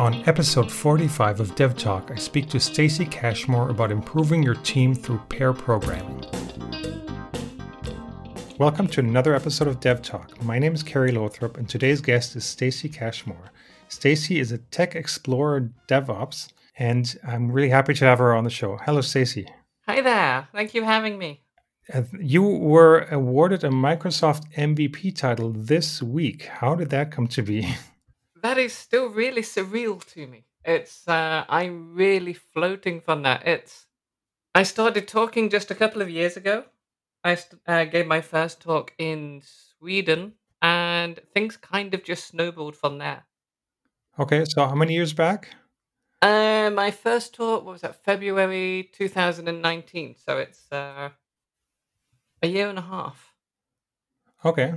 On episode 45 of Dev Talk, I speak to Stacy Cashmore about improving your team through pair programming. Welcome to another episode of Dev Talk. My name is Kerry Lothrop, and today's guest is Stacy Cashmore. Stacy is a tech explorer DevOps, and I'm really happy to have her on the show. Hello, Stacy. Hi there. Thank you for having me. Uh, you were awarded a Microsoft MVP title this week. How did that come to be? That is still really surreal to me. It's uh, I'm really floating from that. It's I started talking just a couple of years ago. I st- uh, gave my first talk in Sweden, and things kind of just snowballed from there. Okay, so how many years back? Uh, my first talk what was that February 2019, so it's uh, a year and a half. Okay,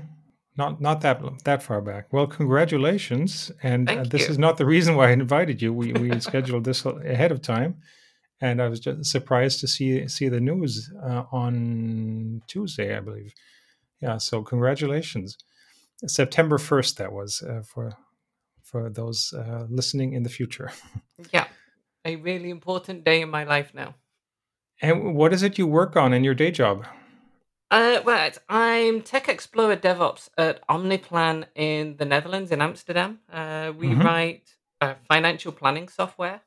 not not that that far back. Well, congratulations! And uh, this is not the reason why I invited you. We we scheduled this ahead of time, and I was just surprised to see see the news uh, on Tuesday, I believe. Yeah, so congratulations! September first, that was uh, for for those uh, listening in the future. Yeah, a really important day in my life now. And what is it you work on in your day job? Uh, well, I'm Tech Explorer DevOps at Omniplan in the Netherlands, in Amsterdam. Uh, we Mhm. write uh, financial planning software.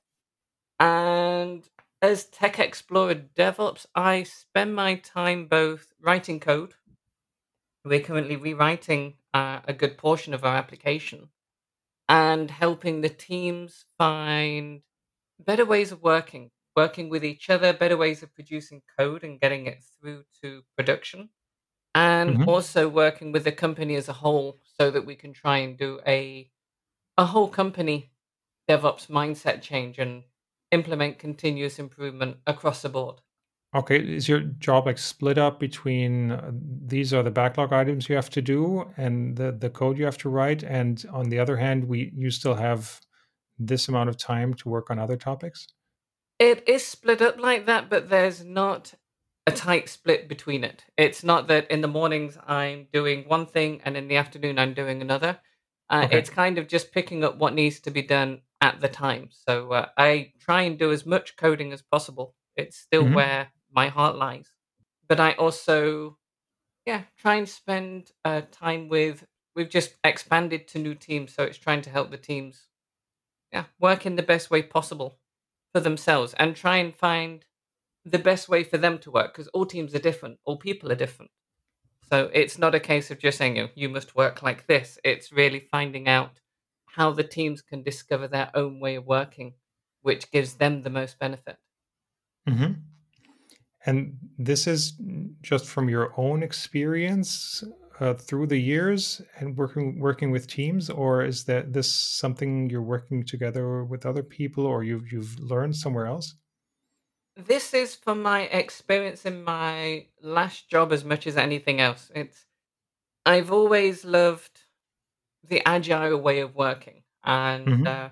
And as Tech Explorer DevOps, I spend my time both writing code. We're currently rewriting uh, a good portion of our application and helping the teams find better ways of working, working with each other, better ways of producing code and getting it through to production, and Mhm. also working with the company as a whole so that we can try and do a a whole company DevOps mindset change and implement continuous improvement across the board. Okay, is your job like split up between uh, these are the backlog items you have to do and the the code you have to write, and on the other hand, we you still have this amount of time to work on other topics? It is split up like that, but there's not a tight split between it. It's not that in the mornings I'm doing one thing and in the afternoon I'm doing another. Uh, Okay. It's kind of just picking up what needs to be done at the time. So uh, I try and do as much coding as possible. It's still Mhm. where my heart lies. But I also, yeah, try and spend uh, time with. We've just expanded to new teams, so it's trying to help the teams, yeah, work in the best way possible for themselves and try and find the best way for them to work because all teams are different, all people are different. So it's not a case of just saying you, you must work like this. It's really finding out how the teams can discover their own way of working, which gives them the most benefit. hmm And this is just from your own experience uh, through the years and working working with teams, or is that this something you're working together with other people, or you've you've learned somewhere else? This is from my experience in my last job as much as anything else. It's I've always loved the agile way of working, and hmm uh,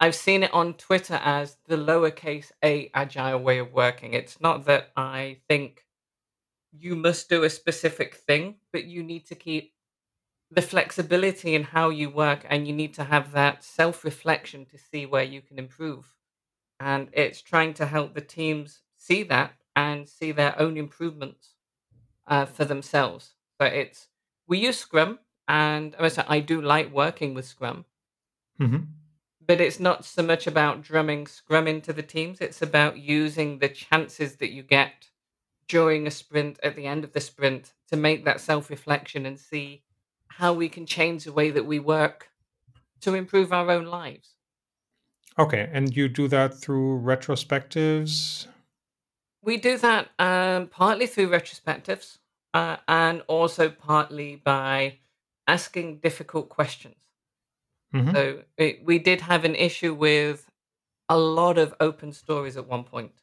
I've seen it on Twitter as the lowercase a agile way of working. It's not that I think you must do a specific thing, but you need to keep the flexibility in how you work, and you need to have that self reflection to see where you can improve. And it's trying to help the teams see that and see their own improvements uh, for themselves. But it's we use Scrum, and I I do like working with Scrum, hmm but it's not so much about drumming Scrum into the teams. It's about using the chances that you get during a sprint at the end of the sprint to make that self reflection and see how we can change the way that we work to improve our own lives. Okay, and you do that through retrospectives. We do that um, partly through retrospectives uh, and also partly by asking difficult questions. hmm So it, we did have an issue with a lot of open stories at one point,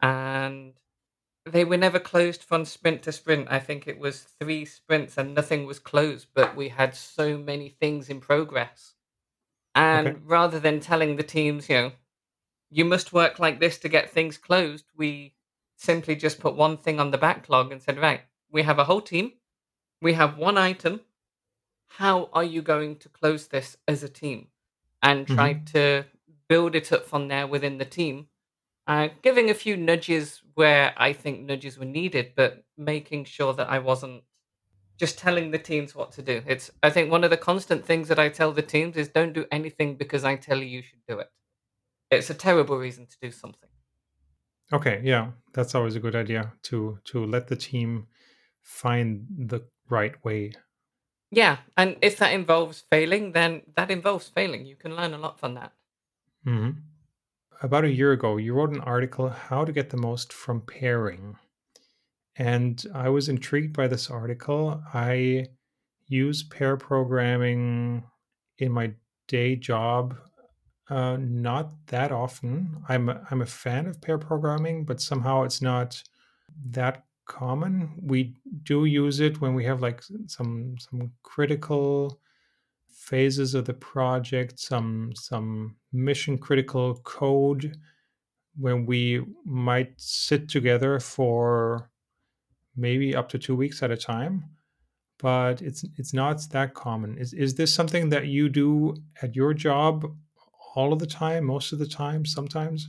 and they were never closed from sprint to sprint. I think it was three sprints and nothing was closed, but we had so many things in progress. Okay. And rather than telling the teams, you know, you must work like this to get things closed, we simply just put one thing on the backlog and said, right, we have a whole team, we have one item. How are you going to close this as a team? and try hmm to build it up from there within the team. Uh, giving a few nudges where I think nudges were needed, but making sure that I wasn't just telling the teams what to do. It's I think one of the constant things that I tell the teams is don't do anything because I tell you you should do it. It's a terrible reason to do something. Okay, yeah, that's always a good idea to to let the team find the right way. Yeah, and if that involves failing, then that involves failing. You can learn a lot from that. hmm About a year ago, you wrote an article, How to Get the Most from Pairing. And I was intrigued by this article. I use pair programming in my day job uh, not that often. I'm a, I'm a fan of pair programming, but somehow it's not that common. We do use it when we have like some some critical phases of the project, some some mission critical code when we might sit together for maybe up to 2 weeks at a time, but it's it's not that common. Is is this something that you do at your job all of the time, most of the time, sometimes?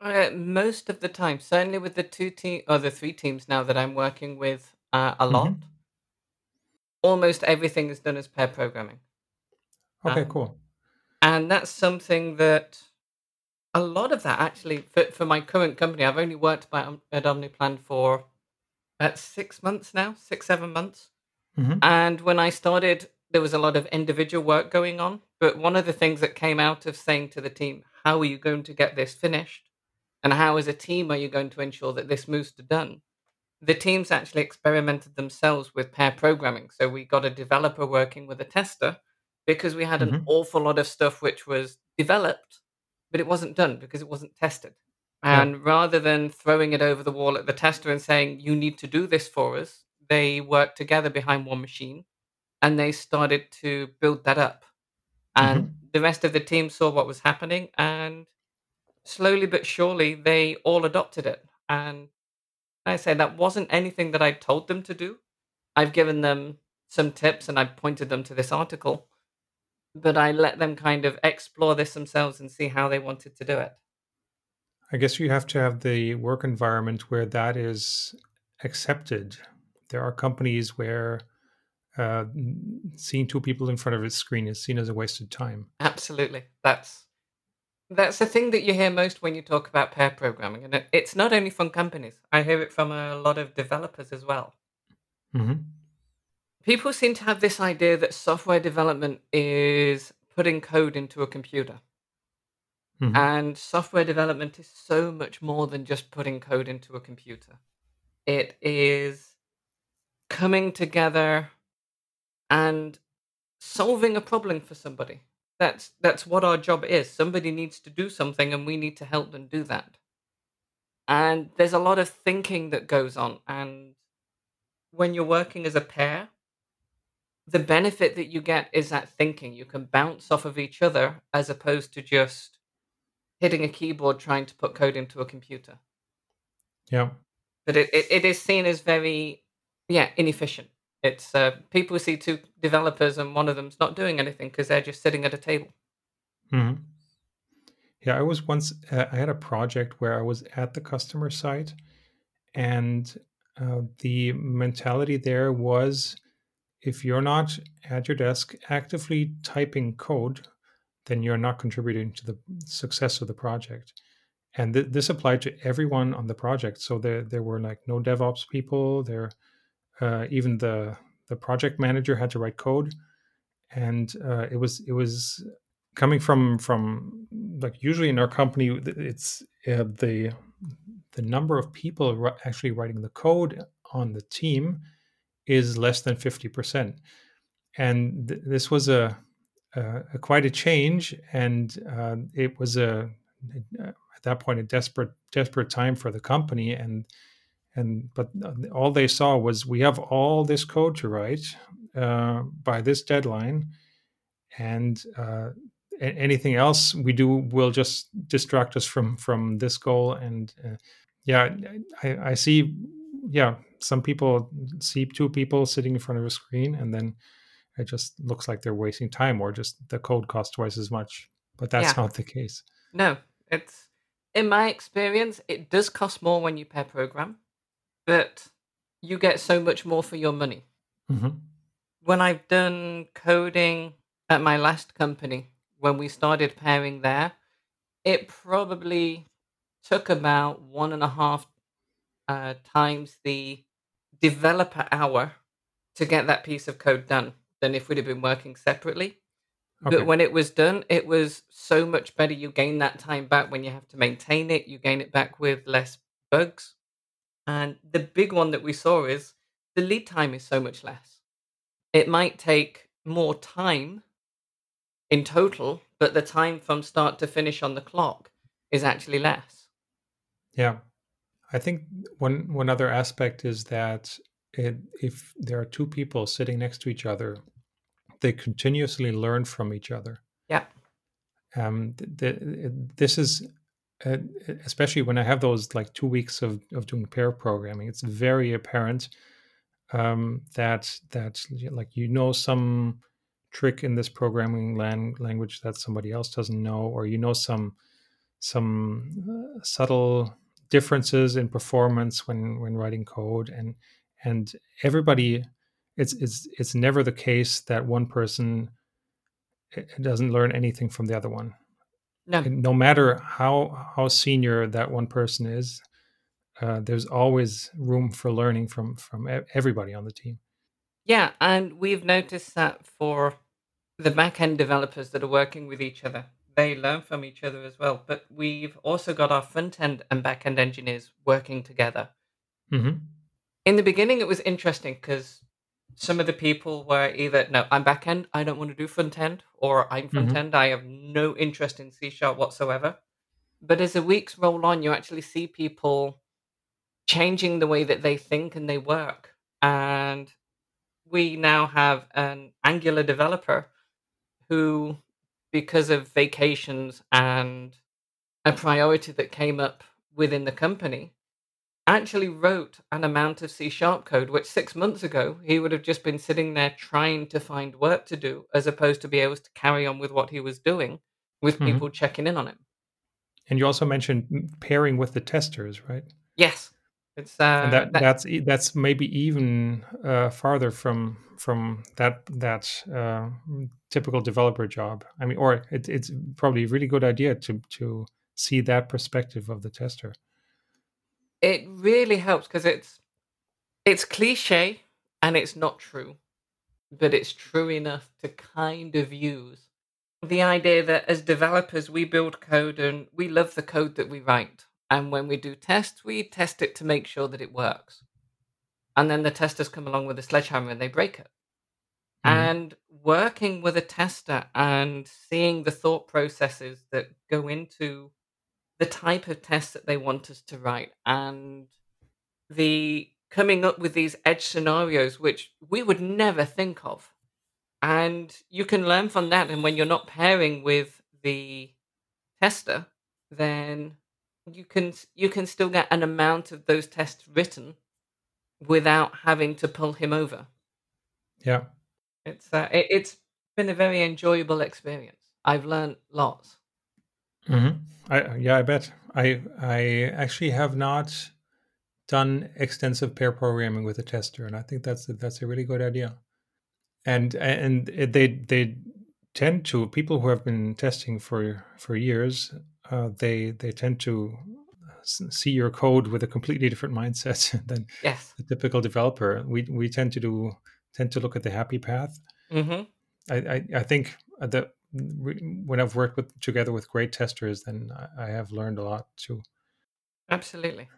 Uh, most of the time, certainly with the two team or the three teams now that I'm working with uh, a lot, Mhm. almost everything is done as pair programming. Okay, Um, cool. and that's something that a lot of that actually for, for my current company, I've only worked by, um, at OmniPlan for uh, six months now, six, seven months. Mhm. And when I started, there was a lot of individual work going on. But one of the things that came out of saying to the team, how are you going to get this finished? And how, as a team, are you going to ensure that this moves to done? The teams actually experimented themselves with pair programming. So we got a developer working with a tester because we had an Mhm. awful lot of stuff which was developed, but it wasn't done because it wasn't tested. Yeah. And rather than throwing it over the wall at the tester and saying, you need to do this for us, they worked together behind one machine and they started to build that up. And Mhm. the rest of the team saw what was happening and slowly but surely they all adopted it. And I say that wasn't anything that I told them to do. I've given them some tips and I've pointed them to this article, but I let them kind of explore this themselves and see how they wanted to do it. I guess you have to have the work environment where that is accepted. There are companies where uh, seeing two people in front of a screen is seen as a wasted time. Absolutely. That's that's the thing that you hear most when you talk about pair programming. And it, it's not only from companies. I hear it from a lot of developers as well. hmm People seem to have this idea that software development is putting code into a computer. hmm And software development is so much more than just putting code into a computer. It is coming together and solving a problem for somebody. That's that's what our job is. Somebody needs to do something and we need to help them do that. And there's a lot of thinking that goes on and when you're working as a pair, the benefit that you get is that thinking. You can bounce off of each other as opposed to just hitting a keyboard trying to put code into a computer. Yeah. But it, it, it is seen as very, yeah, inefficient. It's uh, people see two developers and one of them's not doing anything because they're just sitting at a table. hmm Yeah. I was once, uh, I had a project where I was at the customer site, and uh, the mentality there was if you're not at your desk actively typing code, then you're not contributing to the success of the project. And th- this applied to everyone on the project. So there, there were like no DevOps people. There, uh, even the the project manager had to write code, and uh, it was it was coming from from like usually in our company, it's uh, the the number of people actually writing the code on the team is less than fifty percent. And th- this was a, a, a quite a change, and uh, it was a at that point a desperate desperate time for the company, and and but all they saw was we have all this code to write uh, by this deadline, and uh, anything else we do will just distract us from from this goal and uh, yeah I, I see yeah some people see two people sitting in front of a screen and then it just looks like they're wasting time or just the code costs twice as much but that's Yeah. not the case No, it's in my experience, it does cost more when you pair program, but you get so much more for your money. hmm When I've done coding at my last company, when we started pairing there, it probably took about one and a half uh, times the developer hour to get that piece of code done than if we'd have been working separately. okay But when it was done, it was so much better. You gain that time back when you have to maintain it. You gain it back with less bugs. And the big one that we saw is the lead time is so much less. It might take more time in total, but the time from start to finish on the clock is actually less. yeah i think one one other aspect is that it, if there are two people sitting next to each other they continuously learn from each other Yeah. um th- th- this is uh, especially when i have those like two weeks of, of doing pair programming it's very apparent um that that like you know some trick in this programming lang- language that somebody else doesn't know or you know some some uh, subtle differences in performance when when writing code and and everybody it's it's it's never the case that one person uh, doesn't learn anything from the other one. No. no matter how how senior that one person is uh, there's always room for learning from from everybody on the team. Yeah, and we've noticed that for the back end developers that are working with each other, they learn from each other as well. But we've also got our front end and back end engineers working together. hmm In the beginning, it was interesting because some of the people were either, no, I'm back end, I don't want to do front end, or I'm front Mhm. end, I have no interest in C sharp whatsoever. But as the weeks roll on, you actually see people changing the way that they think and they work. And we now have an Angular developer who, because of vacations and a priority that came up within the company, actually wrote an amount of C sharp code, which six months ago he would have just been sitting there trying to find work to do, as opposed to be able to carry on with what he was doing with Mhm. people checking in on him. and you also mentioned pairing with the testers right Yes. It's uh, that, that- that's that's maybe even uh, farther from from that that uh, typical developer job. I mean, or it, it's probably a really good idea to to see that perspective of the tester. it really helps because it's it's cliche and it's not true but it's true enough to kind of use the idea that as developers we build code and we love the code that we write and when we do tests we test it to make sure that it works. And then the testers come along with a sledgehammer and they break it. Mhm. and working with a tester and seeing the thought processes that go into the type of tests that they want us to write and the coming up with these edge scenarios which we would never think of. And you can learn from that. And when you're not pairing with the tester then you can you can still get an amount of those tests written without having to pull him over Yeah, it's uh, it, it's been a very enjoyable experience i've learned lots hmm I yeah, I bet. I I actually have not done extensive pair programming with a tester, and I think that's a, that's a really good idea. And and they they tend to people who have been testing for for years. Uh, they they tend to see your code with a completely different mindset than yes the typical developer. We we tend to do tend to look at the happy path. hmm I I, I think that when I've worked with together with great testers, then I, have learned a lot too. Absolutely.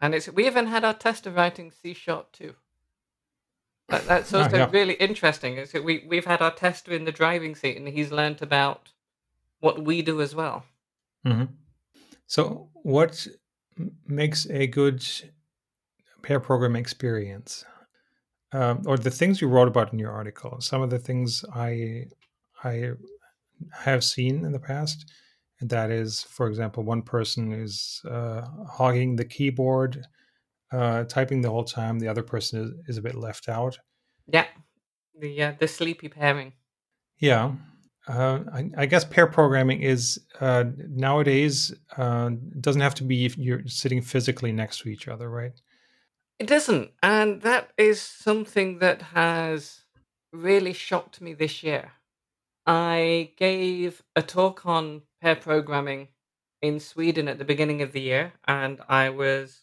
And it's we even had our tester writing C sharp too. That, that's Ah, also yeah. really interesting. Is that we we've had our tester in the driving seat and he's learned about what we do as well. Hmm So, what makes a good pair programming experience, um, or the things you wrote about in your article? Some of the things I I have seen in the past, and that is, for example, one person is uh, hogging the keyboard, uh, typing the whole time. The other person is, is a bit left out. Yeah. The uh, the sleepy pairing. Yeah. Uh, I, I, guess pair programming is uh, nowadays uh, doesn't have to be if you're sitting physically next to each other, right? It doesn't, and that is something that has really shocked me this year. I gave a talk on pair programming in Sweden at the beginning of the year, and I was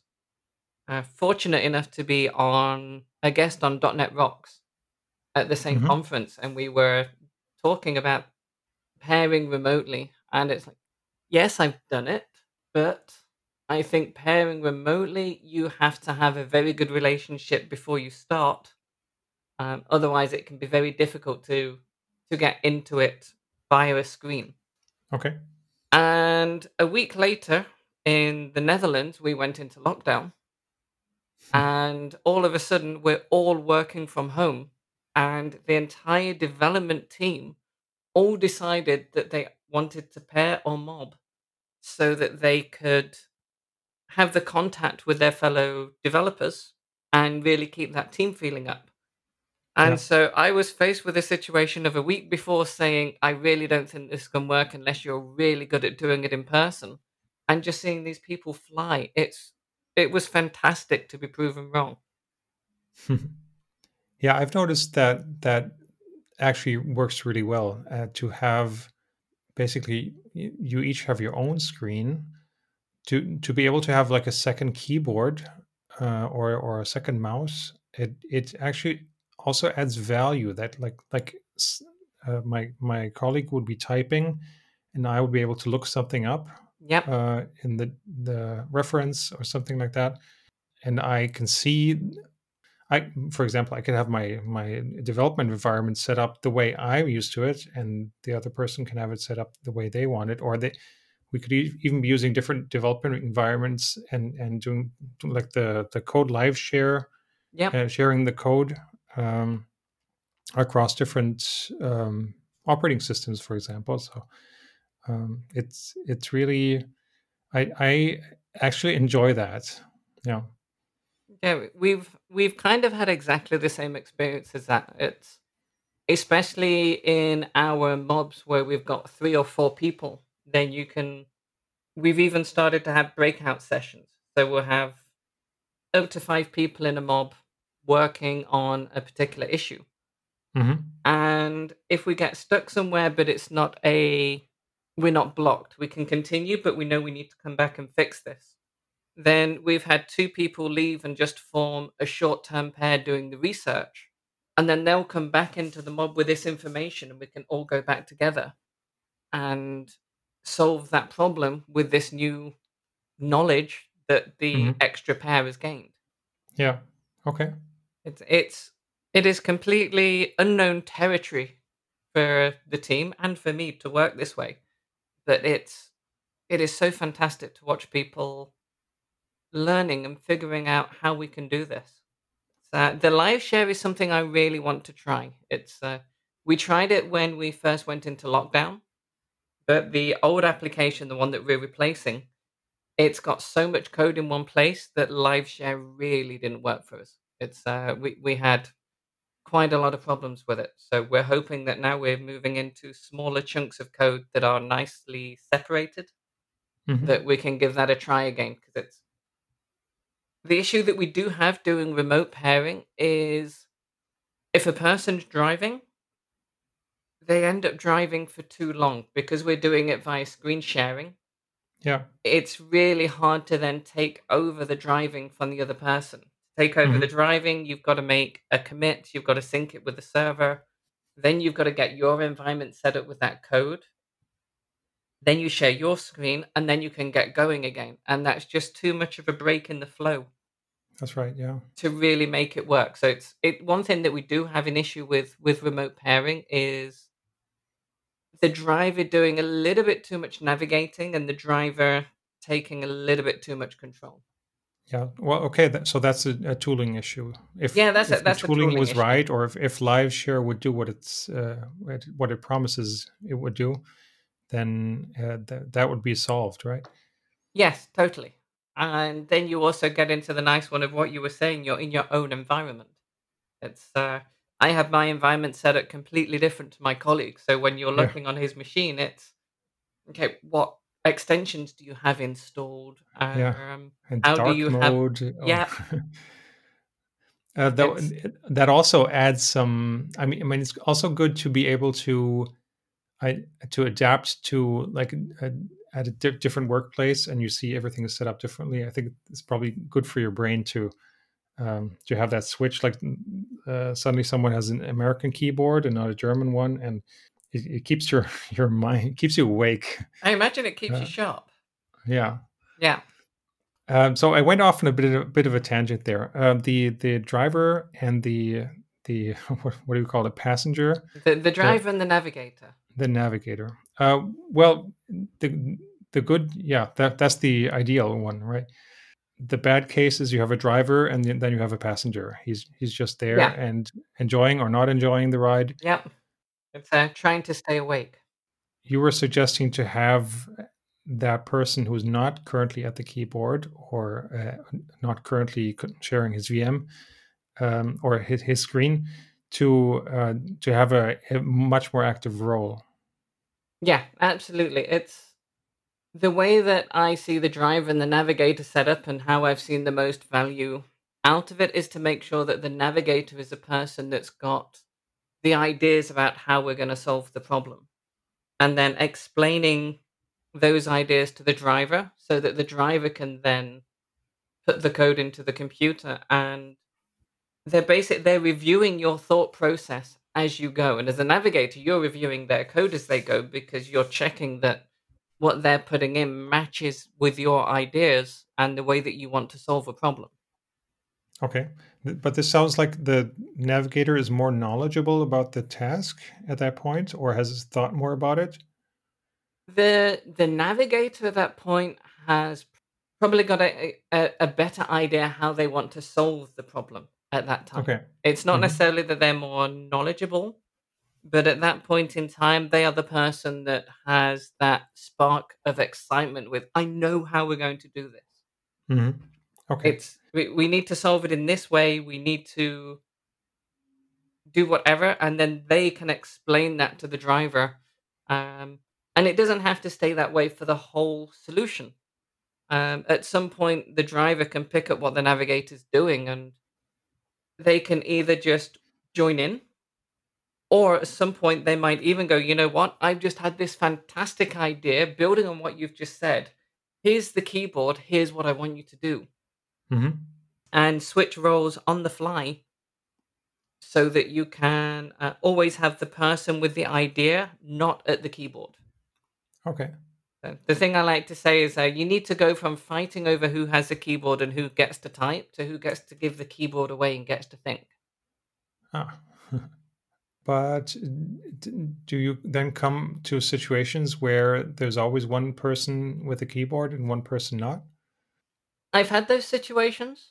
uh, fortunate enough to be on a guest on .NET Rocks at the same hmm conference, and we were talking about pairing remotely, and it's like, yes, I've done it, but I think pairing remotely, you have to have a very good relationship before you start. Um, otherwise, it can be very difficult to to get into it via a screen. Okay. And a week later, in the Netherlands, we went into lockdown, and all of a sudden, we're all working from home, and the entire development team all decided that they wanted to pair or mob so that they could have the contact with their fellow developers and really keep that team feeling up. And Yeah. so I was faced with a situation of a week before saying, I really don't think this can work unless you're really good at doing it in person. And just seeing these people fly, it's it was fantastic to be proven wrong. yeah, I've noticed that that actually works really well uh, to have basically you each have your own screen to to be able to have like a second keyboard uh, or or a second mouse. It it actually also adds value that like like uh, my my colleague would be typing and I would be able to look something up Yep. uh, in the the reference or something like that, and I can see. I, for example, I could have my my development environment set up the way I'm used to it, and the other person can have it set up the way they want it, or they we could e- even be using different development environments and and doing like the the code live share, yeah, uh, sharing the code um, across different um, operating systems, for example. So um, it's it's really I I actually enjoy that. Yeah. Yeah, we've we've kind of had exactly the same experience as that. It's especially in our mobs where we've got three or four people, then you can we've even started to have breakout sessions. So we'll have up to five people in a mob working on a particular issue. hmm And if we get stuck somewhere, but it's not a, we're not blocked, we can continue, but we know we need to come back and fix this. Then we've had two people leave and just form a short term pair doing the research. And then they'll come back into the mob with this information and we can all go back together and solve that problem with this new knowledge that the hmm extra pair has gained. Yeah. Okay. It's it's it is completely unknown territory for the team and for me to work this way. But it's it is so fantastic to watch people learning and figuring out how we can do this. So the live share is something I really want to try. It's uh, we tried it when we first went into lockdown, but the old application, the one that we're replacing, it's got so much code in one place that live share really didn't work for us. It's uh, we we had quite a lot of problems with it. So we're hoping that now we're moving into smaller chunks of code that are nicely separated, hmm that we can give that a try again because it's the issue that we do have doing remote pairing is if a person's driving, they end up driving for too long because we're doing it via screen sharing. Yeah. It's really hard to then take over the driving from the other person. Take over hmm the driving, you've got to make a commit, you've got to sync it with the server, then you've got to get your environment set up with that code. Then you share your screen and then you can get going again. And that's just too much of a break in the flow That's right. Yeah. to really make it work. So it's it one thing that we do have an issue with with remote pairing is the driver doing a little bit too much navigating and the driver taking a little bit too much control. Yeah. Well, okay. That, so that's a, a tooling issue. If Yeah, that's a if the that's a tooling tooling was issue. right, or if, if live share would do what it's uh, what it promises it would do, then uh, that that would be solved, right? Yes, totally. And then you also get into the nice one of what you were saying, you're in your own environment. It's uh I have my environment set up completely different to my colleague. So when you're Yeah. looking on his machine, it's okay. What extensions do you have installed? Yeah. Um, And how do dark you have? mode. Oh. Yeah, Uh, that it's that also adds some. I mean, I mean, it's also good to be able to, I to adapt to like a, at a di- different workplace, and you see everything is set up differently. I think it's probably good for your brain to um, to have that switch. Like uh, suddenly, someone has an American keyboard and not a German one, and it, it keeps your your mind keeps you awake. I imagine it keeps you Uh, sharp. yeah. Yeah, Um, so I went off on a bit of, bit of a tangent there. Um, the the driver and the the what, what do you call it? Passenger, the the the driver and the navigator. The navigator. Uh, well, the the good, yeah, that that's the ideal one, right? The bad case is you have a driver and then you have a passenger. He's he's just there Yeah, and enjoying or not enjoying the ride. yep. It's uh, trying to stay awake. You were suggesting to have that person who's not currently at the keyboard or uh, not currently sharing his VM um, or his, his screen to uh, to have a, a much more active role. Yeah, absolutely. It's the way that I see the driver and the navigator set up and how I've seen the most value out of it is to make sure that the navigator is a person that's got the ideas about how we're going to solve the problem and then explaining those ideas to the driver so that the driver can then put the code into the computer and they're basic they're reviewing your thought process as you go and as a navigator you're reviewing their code as they go because you're checking that what they're putting in matches with your ideas and the way that you want to solve a problem. Okay, but this sounds like the navigator is more knowledgeable about the task at that point, or has thought more about it. the the navigator at that point has probably got a, a, a better idea how they want to solve the problem at that time. Okay. it's not hmm necessarily that they're more knowledgeable but at that point in time they are the person that has that spark of excitement with i know how we're going to do this. Hmm Okay. it's we, we need to solve it in this way. We need to do whatever and then they can explain that to the driver. Um, and it doesn't have to stay that way for the whole solution. Um, at some point the driver can pick up what the navigator's doing and they can either just join in or at some point they might even go you know what? I've just had this fantastic idea building on what you've just said. Here's the keyboard. Here's what i want you to do. Hmm and switch roles on the fly so that you can uh, always have the person with the idea not at the keyboard. Okay. The thing I like to say is uh, you need to go from fighting over who has the keyboard and who gets to type to who gets to give the keyboard away and gets to think. Ah. But do you then come to situations where there's always one person with a keyboard and one person not? I've had those situations.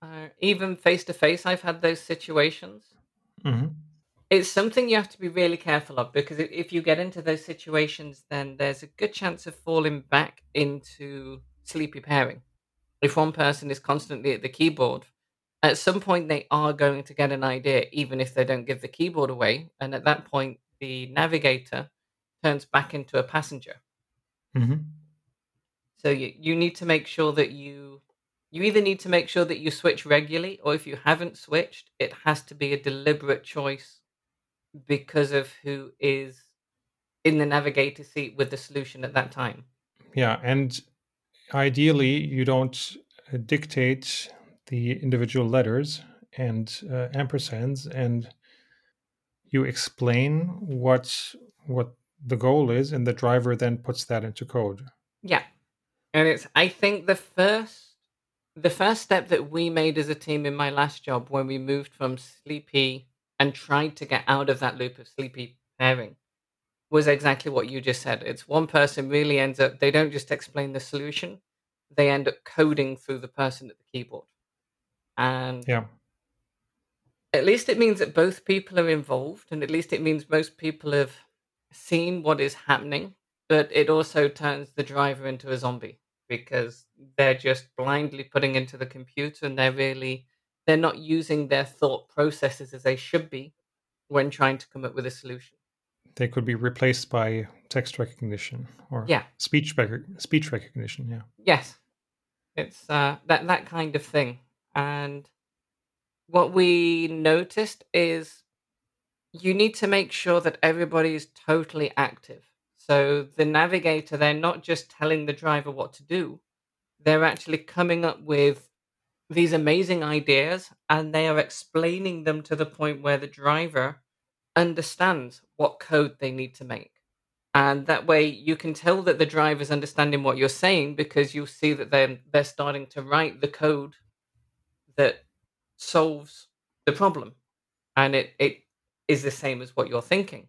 Uh, even face to face, I've had those situations. hmm It's something you have to be really careful of because if, if you get into those situations, then there's a good chance of falling back into sleepy pairing. If one person is constantly at the keyboard, at some point they are going to get an idea, even if they don't give the keyboard away. And at that point, the navigator turns back into a passenger. hmm So you, you need to make sure that you you either need to make sure that you switch regularly, or if you haven't switched, it has to be a deliberate choice because of who is in the navigator seat with the solution at that time. Yeah, and ideally, you don't uh, dictate the individual letters and uh, ampersands, and you explain what what the goal is, and the driver then puts that into code. Yeah. And it's I think the first the first step that we made as a team in my last job when we moved from sleepy and tried to get out of that loop of sleepy pairing was exactly what you just said. It's one person really ends up they don't just explain the solution, they end up coding through the person at the keyboard. And Yeah, at least it means that both people are involved and at least it means most people have seen what is happening but it also turns the driver into a zombie because they're just blindly putting into the computer and they're really they're not using their thought processes as they should be when trying to come up with a solution. They could be replaced by text recognition or Yeah. speech rec- speech recognition. Yeah. Yes, it's uh, that that kind of thing. And what we noticed is you need to make sure that everybody is totally active. So the navigator, they're not just telling the driver what to do; they're actually coming up with these amazing ideas, and they are explaining them to the point where the driver understands what code they need to make. And that way you can tell that the driver's understanding what you're saying because you'll see that they're, they're starting to write the code that solves the problem. And it, it is the same as what you're thinking.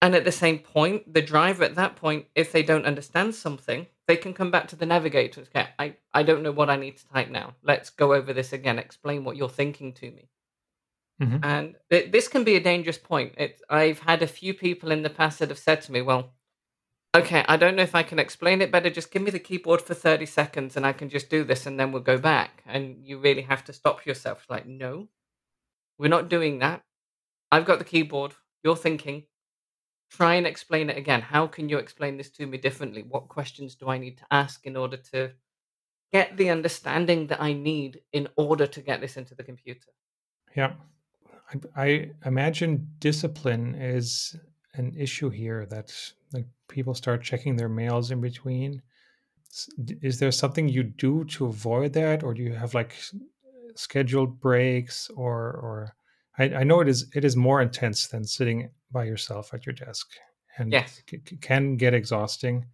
And at the same point, the driver at that point, if they don't understand something, they can come back to the navigator and say, okay, I, I don't know what I need to type now. Let's go over this again. Explain what you're thinking to me. Mhm. And th- this can be a dangerous point. It, I've had a few people in the past that have said to me, well, okay, I don't know if I can explain it better. Just give me the keyboard for 30 seconds and I can just do this and then we'll go back. And you really have to stop yourself. It's like, no, we're not doing that. I've got the keyboard. You're thinking. Try and explain it again. How can you explain this to me differently? What questions do I need to ask in order to get the understanding that I need in order to get this into the computer? Yeah. I, I imagine discipline is an issue here that like people start checking their mails in between. Is there something you do to avoid that, or do you have like scheduled breaks, or or I, I know it is it is more intense than sitting by yourself at your desk, and Yes. c- can get exhausting.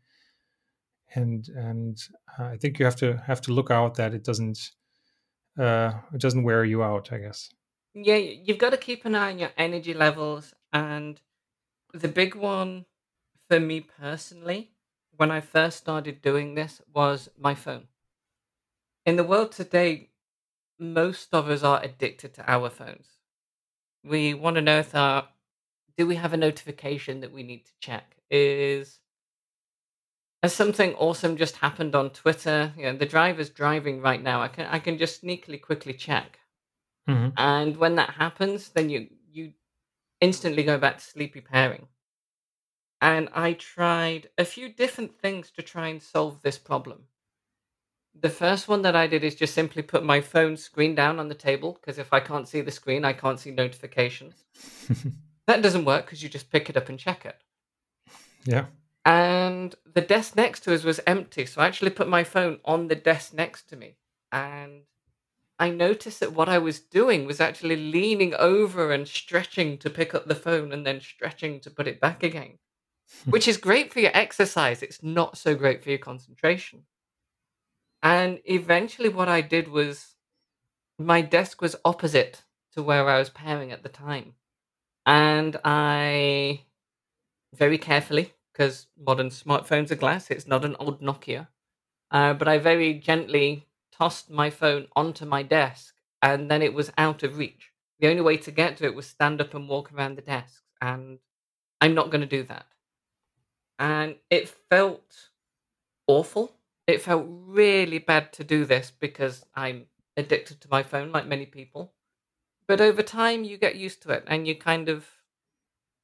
And and uh, I think you have to have to look out that it doesn't uh, it doesn't wear you out. I guess. Yeah, you've got to keep an eye on your energy levels. And the big one for me personally, when I first started doing this, was my phone. In the world today, most of us are addicted to our phones. We want to know if our do we have a notification that we need to check? Is has something awesome just happened on Twitter? You know, the driver's driving right now. I can I can just sneakily quickly check. Mhm. And when that happens, then you you instantly go back to sleepy pairing. And I tried a few different things to try and solve this problem. The first one that I did is just simply put my phone screen down on the table because if I can't see the screen, I can't see notifications. That doesn't work because you just pick it up and check it. yeah. And the desk next to us was empty, so I actually put my phone on the desk next to me. And I noticed that what I was doing was actually leaning over and stretching to pick up the phone and then stretching to put it back again, which is great for your exercise. It's not so great for your concentration. And eventually, what I did was my desk was opposite to where I was pairing at the time. And I very carefully, because modern smartphones are glass, it's not an old Nokia. Uh, but I very gently tossed my phone onto my desk, and then it was out of reach. The only way to get to it was stand up and walk around the desk, and I'm not going to do that. And it felt awful. It felt really bad to do this because I'm addicted to my phone, like many people. But over time, you get used to it, and you kind of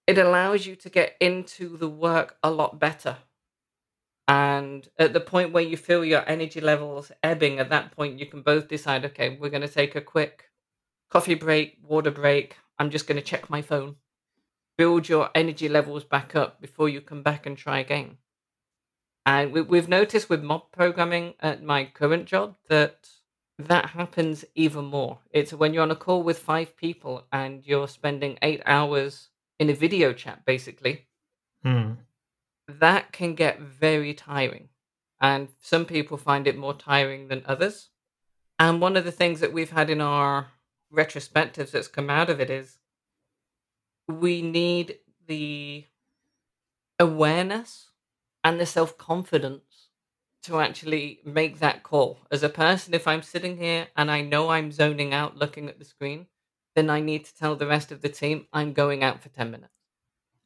it allows you to get into the work a lot better. And at the point where you feel your energy levels ebbing, at that point, you can both decide, okay, we're going to take a quick coffee break, water break. I'm just going to check my phone. Build your energy levels back up before you come back and try again. And we, we've noticed with mob programming at my current job that that happens even more. It's when you're on a call with five people and you're spending eight hours in a video chat, basically, Hmm. that can get very tiring. And some people find it more tiring than others. And one of the things that we've had in our retrospectives that's come out of it is we need the awareness and the self confidence to actually make that call. As a person, if I'm sitting here and I know I'm zoning out looking at the screen, then I need to tell the rest of the team I'm going out for 10 minutes.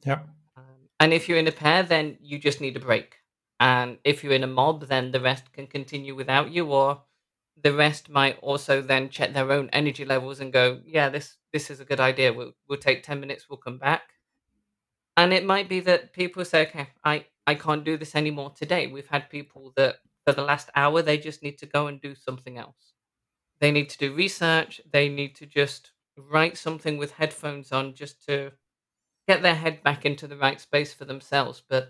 Yeah. Um, and if you're in a pair, then you just need a break. And if you're in a mob, then the rest can continue without you, or The rest might also then check their own energy levels and go, "Yeah, this this is a good idea. We'll we'll take ten minutes. We'll come back." And it might be that people say, "Okay, I I can't do this anymore today." We've had people that for the last hour they just need to go and do something else. They need to do research. They need to just write something with headphones on just to get their head back into the right space for themselves. But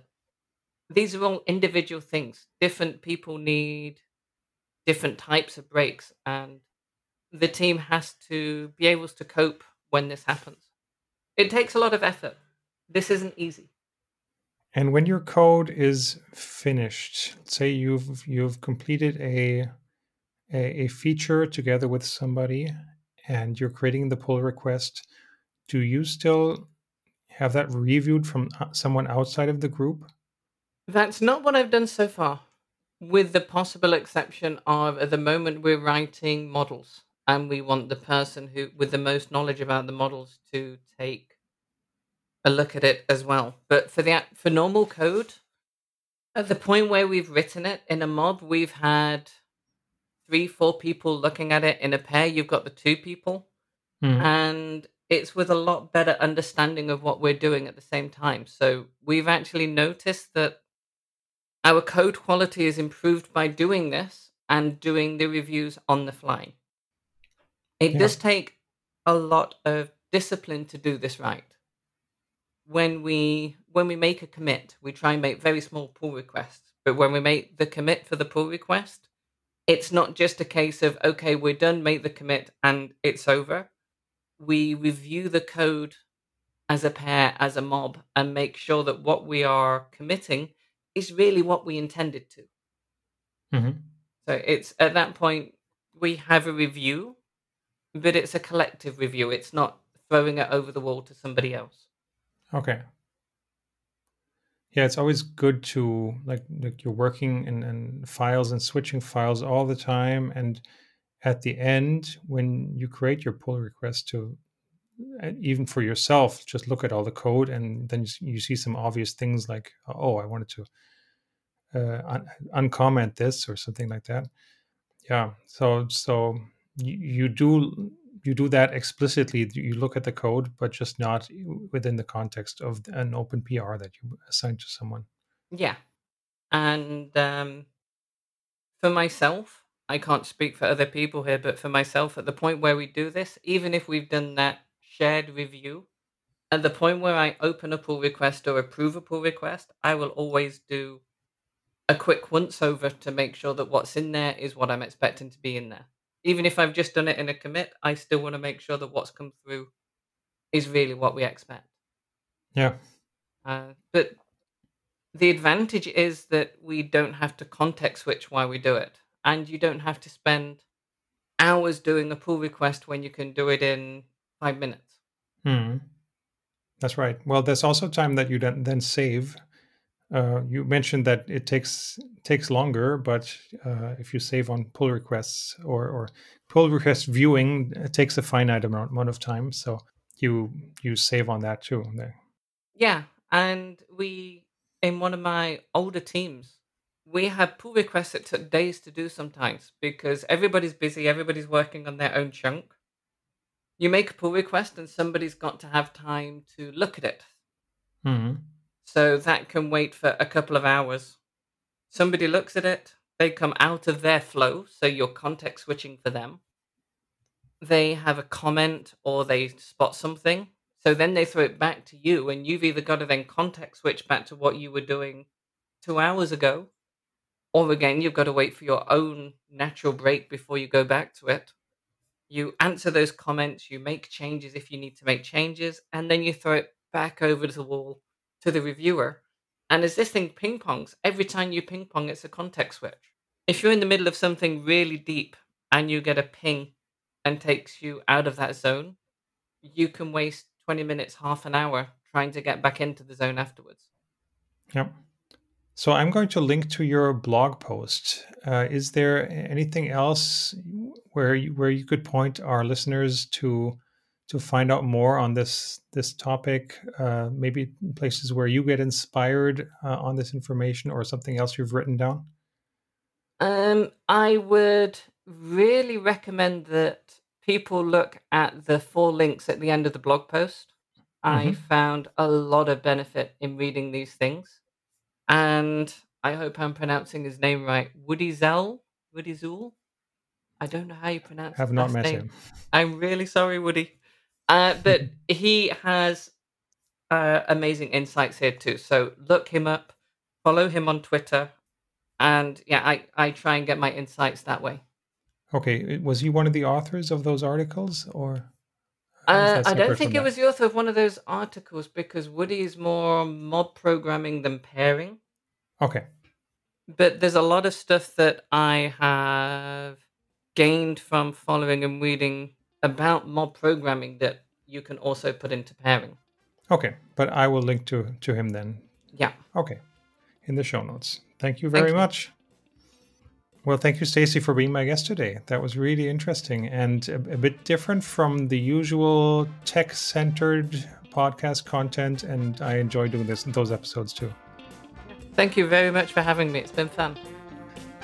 these are all individual things. Different people need different types of breaks, and the team has to be able to cope when this happens. It takes a lot of effort. This isn't easy. And when your code is finished, say you've you've completed a a, a feature together with somebody and you're creating the pull request, do you still have that reviewed from uh, someone outside of the group? That's not what I've done so far, with the possible exception of at the moment we're writing models and we want the person who with the most knowledge about the models to take a look at it as well. But for the for normal code, at the point where we've written it in a mob, we've had three, four people looking at it in a pair. You've got the two people, Mhm. and it's with a lot better understanding of what we're doing at the same time. So we've actually noticed that our code quality is improved by doing this and doing the reviews on the fly. It Yeah. does take a lot of discipline to do this right. When we when we make a commit, we try and make very small pull requests. But when we make the commit for the pull request, it's not just a case of okay, we're done, make the commit and it's over. We review the code as a pair, as a mob, and make sure that what we are committing is really what we intended to. Mhm. So it's at that point we have a review, but it's a collective review. It's not throwing it over the wall to somebody else. Okay. Yeah, it's always good to like like you're working in, files and switching files all the time, and at the end, when you create your pull request, to uh, even for yourself, just look at all the code, and then you, you see some obvious things like, oh, I wanted to uh, un- uncomment this or something like that. Yeah. So so you, you do you do that explicitly. You look at the code, but just not within the context of an open PR that you assign to someone. Yeah. And um, for myself, I can't speak for other people here, but for myself, at the point where we do this, even if we've done that shared review, at the point where I open a pull request or approve a pull request, I will always do a quick once over to make sure that what's in there is what I'm expecting to be in there. Even if I've just done it in a commit, I still want to make sure that what's come through is really what we expect. Yeah. Uh, but the advantage is that we don't have to context switch while we do it, and you don't have to spend hours doing a pull request when you can do it in five minutes. Hmm. That's right. Well, there's also time that you then save. Uh, you mentioned that it takes takes longer, but uh, if you save on pull requests or, or pull request viewing, it takes a finite amount, amount of time. So you you save on that too. There. Yeah, and we in one of my older teams, we had pull requests that took days to do sometimes because everybody's busy, everybody's working on their own chunk. You make a pull request and somebody's got to have time to look at it. Hmm. So that can wait for a couple of hours. Somebody looks at it, they come out of their flow, so you're context switching for them. They have a comment or they spot something. So then they throw it back to you, and you've either got to then context switch back to what you were doing two hours ago, or again, you've got to wait for your own natural break before you go back to it. You answer those comments, you make changes if you need to make changes, and then you throw it back over to the wall to the reviewer. And as this thing ping pongs, every time you ping pong, it's a context switch. If you're in the middle of something really deep and you get a ping and takes you out of that zone, you can waste 20 minutes, half an hour trying to get back into the zone afterwards. Yep. So I'm going to link to your blog post. Uh, is there anything else where you, where you could point our listeners to to find out more on this this topic? Uh, maybe places where you get inspired uh, on this information, or something else you've written down. Um, I would really recommend that people look at the four links at the end of the blog post. I hmm found a lot of benefit in reading these things. And I hope I'm pronouncing his name right. Woody Zell? Woody Zool? I don't know how you pronounce Have not met name. him. I'm really sorry, Woody. Uh, but he has uh, amazing insights here too. So look him up, follow him on Twitter, and yeah, I, I try and get my insights that way. Okay, was he one of the authors of those articles, or Uh, I don't think it that? was the author of one of those articles because Woody is more mob programming than pairing. Okay, But there's a lot of stuff that I have gained from following and reading about mob programming that you can also put into pairing. okay, but I will link to to him then. Yeah. Okay, in the show notes. Thank you Thank very you. much. Well, thank you, Stacy, for being my guest today. That was really interesting and a, a bit different from the usual tech-centered podcast content, and I enjoy doing this those episodes too. Thank you very much for having me. It's been fun.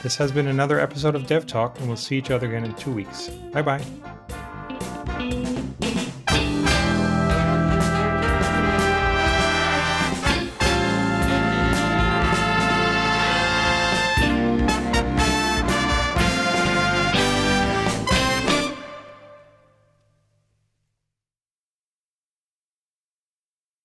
This has been another episode of Dev Talk, and we'll see each other again in two weeks. Bye bye.